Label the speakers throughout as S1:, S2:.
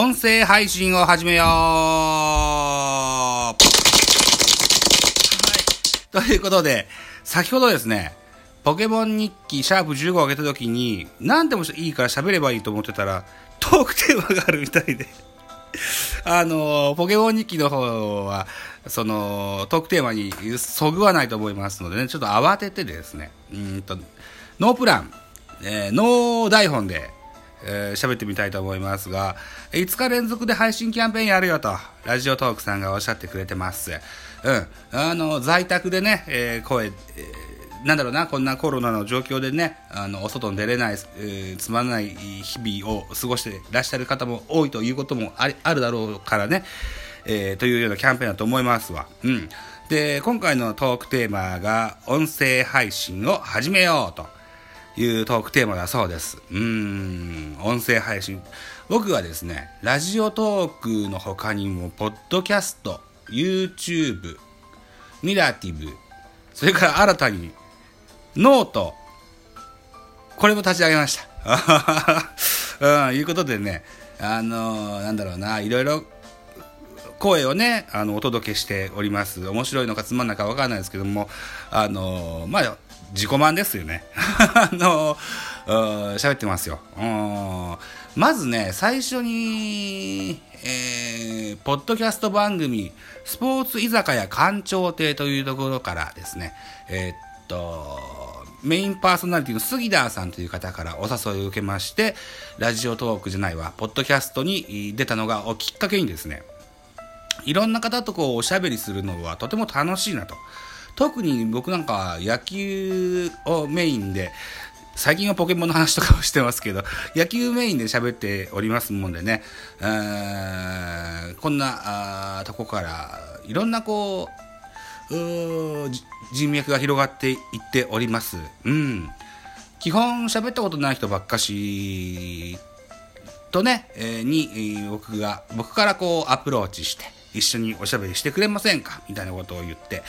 S1: 音声配信を始めようはい。ということで、先ほどですね、ポケモン日記シャープ15を上げた時に、何でもいいから喋ればいいと思ってたら、トークテーマがあるみたいで あの、ポケモン日記の方は、その、トークテーマにそぐわないと思いますのでね、ちょっと慌ててですね、うんと、ノープラン、えー、ノー台本で、えー、喋ってみたいと思いますが、5日連続で配信キャンペーンやるよと、ラジオトークさんがおっしゃってくれてます。うん。あの、在宅でね、えー、声、えーなんだろうな、こんなコロナの状況でね、あの、お外に出れない、えー、つまらない日々を過ごしてらっしゃる方も多いということもああるだろうからね、えー、というようなキャンペーンだと思いますわ。うん。で、今回のトークテーマが、音声配信を始めようというトークテーマだそうです。うん、音声配信。僕はですね、 Radiotalk の他にも、ポッドキャスト、YouTube、 Mirrativ、それから新たに note、これも立ち上げました。うん、いうことでね、あのー、なんだろうな、いろいろ声をね、あの、お届けしております。面白いのかつまんないかわからないですけども、あのー、まあ、自己満ですよね。あの、喋ってますよ。まずね、最初に、えー、ポッドキャスト番組、スポーツ居酒屋館長亭というところからですね、えー、っと、メインパーソナリティの杉田さんという方からお誘いを受けまして、ラジオトークじゃないわ、ポッドキャストに出たのがきっかけにですね、いろんな方とこうおしゃべりするのはとても楽しいなと。特に僕なんか野球をメインで、最近はポケモンの話とかをしてますけど、野球メインで喋っておりますもんでね、こんなとこからいろんなこう、人脈が広がっていっております。うん。基本喋ったことない人ばっかしとね、えー、に、えー、僕が、僕からこうアプローチして、一緒におしゃべりしてくれませんか？みたいなことを言って、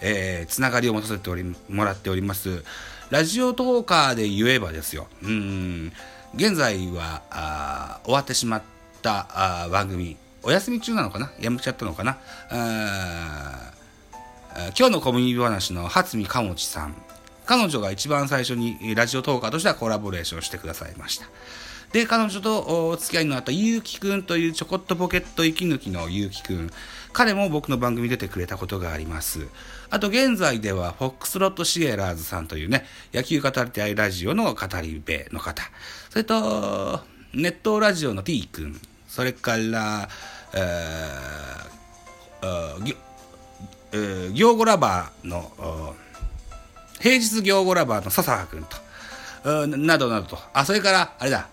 S1: えー、つながりを持たせており、もらっております。ラジオトーカーで言えばですよ、うん、現在は、あ終わってしまったあ番組、お休み中なのかな？やめちゃったのかな？今日のコミュニティ話の初見かもちさん。彼女が一番最初にラジオトーカーとしてはコラボレーションしてくださいました。で、彼女とお付き合いのあったゆうきくんというちょこっとポケット息抜きのゆうきくん。彼も僕の番組出てくれたことがあります。あと現在ではフォックスロットシエラーズさんというね、野球語りたいラジオの語り部の方。それと、ネットラジオの T 君。それから、えー、えー、行語ラバーの、平日行語ラバーの笹葉くんと、などなどと、あ、それから、あれだ、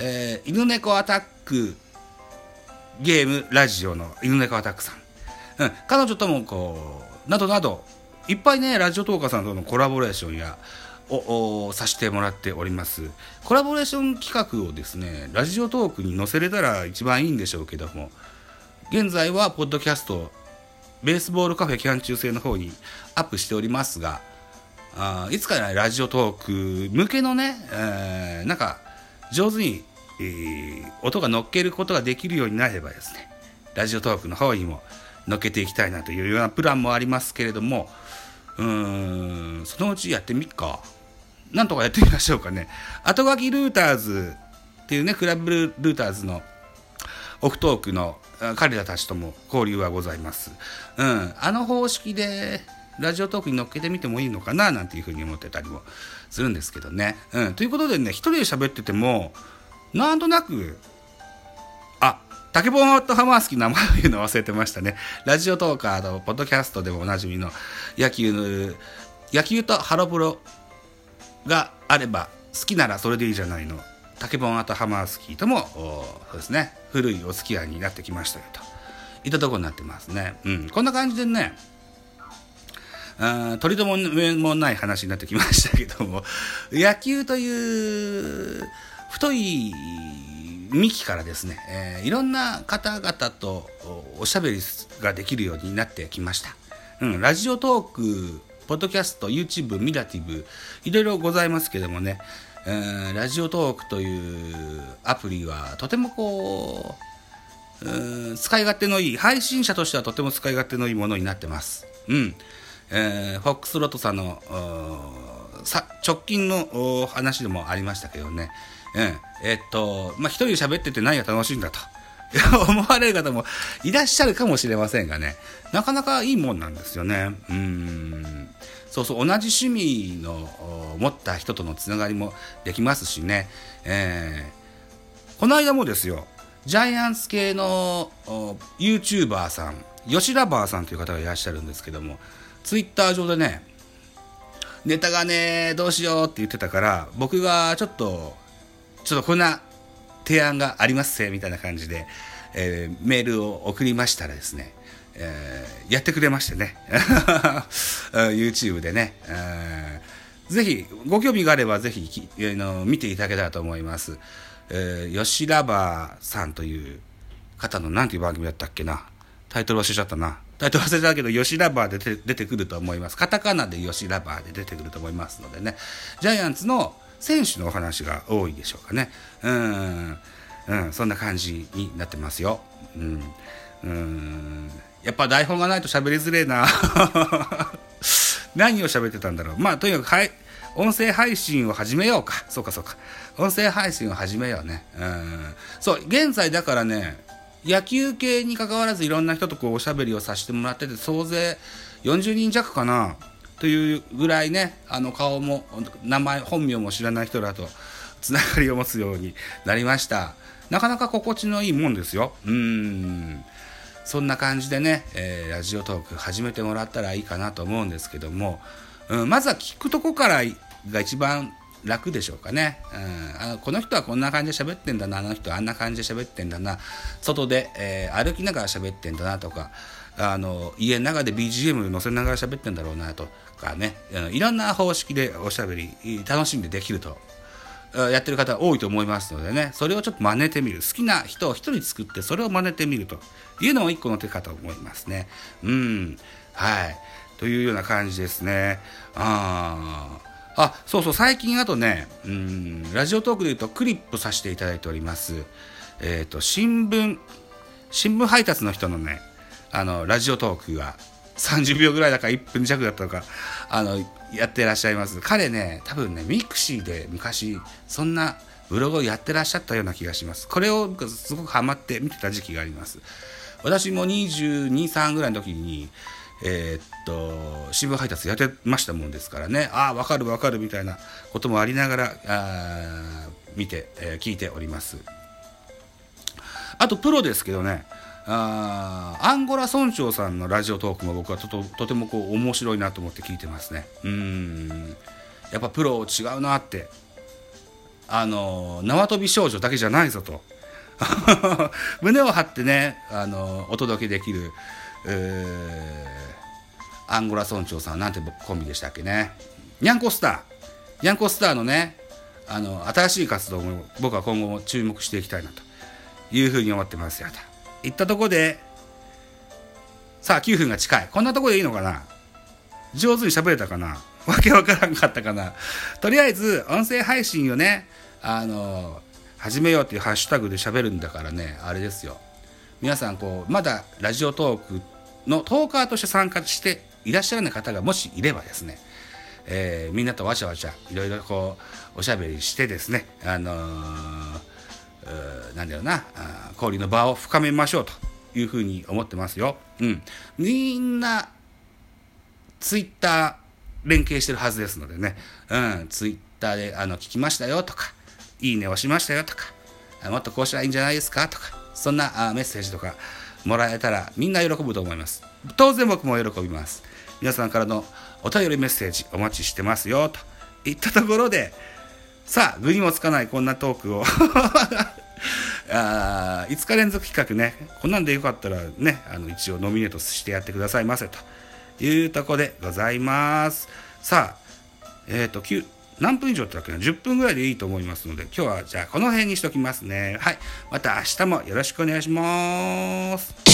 S1: えー、犬猫アタックゲームラジオの犬猫アタックさん。うん、彼女ともこう、などなど、いっぱいね、ラジオトーカさんとのコラボレーションや、をさせてもらっております。コラボレーション企画をですね、ラジオトークに載せれたら一番いいんでしょうけども、現在はポッドキャストベースボールカフェ期間中制の方にアップしておりますが、あいつかね、ラジオトーク向けのね、えー、なんか、上手に、え、音が乗っけることができるようになればですね、ラジオトークの方にも乗っけていきたいなというようなプランもありますけれども、うーん、そのうちやってみっか。なんとかやってみましょうかね。後書きルーターズっていうね、クラブルーターズのオフトークの彼らたちとも交流はございます。うん。あの方式で、ラジオトークに乗っけてみてもいいのかななんていうふうに思ってたりもするんですけどね。うん。ということでね、一人で喋ってても、なんとなく、あ、竹本アットハマースキー名前を言うの忘れてましたね。ラジオトーカーとポッドキャストでもおなじみの野球の、野球とハロプロがあれば好きならそれでいいじゃないの。竹本アトハマースキーともそうですね。古いお付き合いになってきましたよと。いったとこになってますね、うん、こんな感じでねあ取り留めもない話になってきましたけども。野球という太い幹からですね、えー、いろんな方々とおしゃべりができるようになってきました、うん、ラジオトークポッドキャスト YouTube ミラティブいろいろございますけどもねえー、ラジオトークというアプリはとてもこう使い勝手のいい、配信者としてはとても使い勝手のいいものになってます。うん。えー、フォックスロットさんの、さ直近の話でもありましたけどね。うん。えっと、まあ、一人で喋ってて何が楽しいんだと。思われる方もいらっしゃるかもしれませんがね、なかなかいいもんなんですよね。うん。そうそう、同じ趣味の持った人とのつながりもできますしね。えー、この間もですよ、ジャイアンツ系の YouTuber さん、吉田バーさんという方がいらっしゃるんですけども、ツイッター上でね、ネタがね、どうしようって言ってたから、僕がちょっと、ちょっとこんな提案がありますせ、みたいな感じで、えー、メールを送りましたらですね、えー、やってくれましてね。YouTube でね。ぜひ、ご興味があれば、ぜひ、あの見ていただけたらと思います。えー、吉ラバーさんという方の、なんていう番組だったっけな。タイトル忘れちゃったな。タイトル忘れたけど、吉ラバーで出てくると思います。カタカナで吉ラバーで出てくると思いますのでね。ジャイアンツの選手のお話が多いでしょうかね。うん。うん、そんな感じになってますよ。うん。うんやっぱ台本がないと喋りづれえな。何を喋ってたんだろう。まあ、とにかく、はい、音声配信を始めようか。そうか、そうか。音声配信を始めようね。うん。そう、現在だからね、野球系に関わらずいろんな人とこうおしゃべりをさせてもらってて、総勢40人弱かな。というぐらいね、あの顔も、名前、本名も知らない人らとつながりを持つようになりました。なかなか心地のいいもんですよ。うん。そんな感じでね、えー、ラジオトーク始めてもらったらいいかなと思うんですけども、うん、まずは聞くとこからが一番楽でしょうかね、うん、あのこの人はこんな感じで喋ってんだなあの人はあんな感じで喋ってんだな外で、えー、歩きながら喋ってんだなとかあの家の中で BGM 載せながら喋ってんだろうなとかねいろんな方式でおしゃべり楽しんでできるとやってる方多いと思いますのでねそれをちょっと真似てみる。好きな人を一人作ってそれを真似てみると。いうのも一個の手かと思いますね。うん。はい。というような感じですね。あああ、そうそう、最近あとね、うん、ラジオトークで言うとクリップさせていただいております。えっ、ー、と、新聞、新聞配達の人のね、あの、 Radiotalk が30秒ぐらいだから1分弱だったとか、あの、やってらっしゃいます。彼ね、多分ね、 mixi で昔、そんなブログをやってらっしゃったような気がします。これをすごくハマって見てた時期があります。私も22、3ぐらいの時に、えー、っと新聞配達やってましたもんですからねああ分かる分かるみたいなこともありながらあ見て、えー、聞いておりますあとプロですけどねあアンゴラ村長さんのラジオトークも僕はととてもこう面白いなと思って聞いてますね。うん。やっぱプロ違うなって。あの縄跳び少女だけじゃないぞと。胸を張ってねあのお届けできる、えーアンゴラ村長さんなんてコンビでしたっけね。ニャンコスター。ニャンコスターのねあの新しい活動も僕は今後も注目していきたいなというふうに思ってますよと。いったとこでさあ9分が近い。こんなとこでいいのかな？上手に喋れたかな？わけわからんかったかな？とりあえず音声配信をねあの始めようっていうハッシュタグで喋るんだからねあれですよ。皆さんこうまだラジオトークのトーカーとして参加していらっしゃらない方がもしいればですね、えー、みんなとわちゃわちゃいろいろこうおしゃべりしてですね、あのー、なんだろうな交流の場を深めましょうというふうに思ってますよ。うん、みんなツイッター連携してるはずですのでね、うん、ツイッターであの聞きましたよとか、いいねをしましたよとか、もっとこうしたらいいんじゃないですかとか、そんなメッセージとかもらえたらみんな喜ぶと思います。当然僕も喜びます。皆さんからのお便りメッセージお待ちしてますよといったところでさあ具にもつかないこんなトークを。あ5日連続企画ね。こんなんでよかったらねあの一応ノミネートしてやってくださいませというとこでございます。さあえっ、ー、と何分以上ってわけな？10分ぐらいでいいと思いますので今日はじゃあこの辺にしときますね。はい。また明日もよろしくお願いします。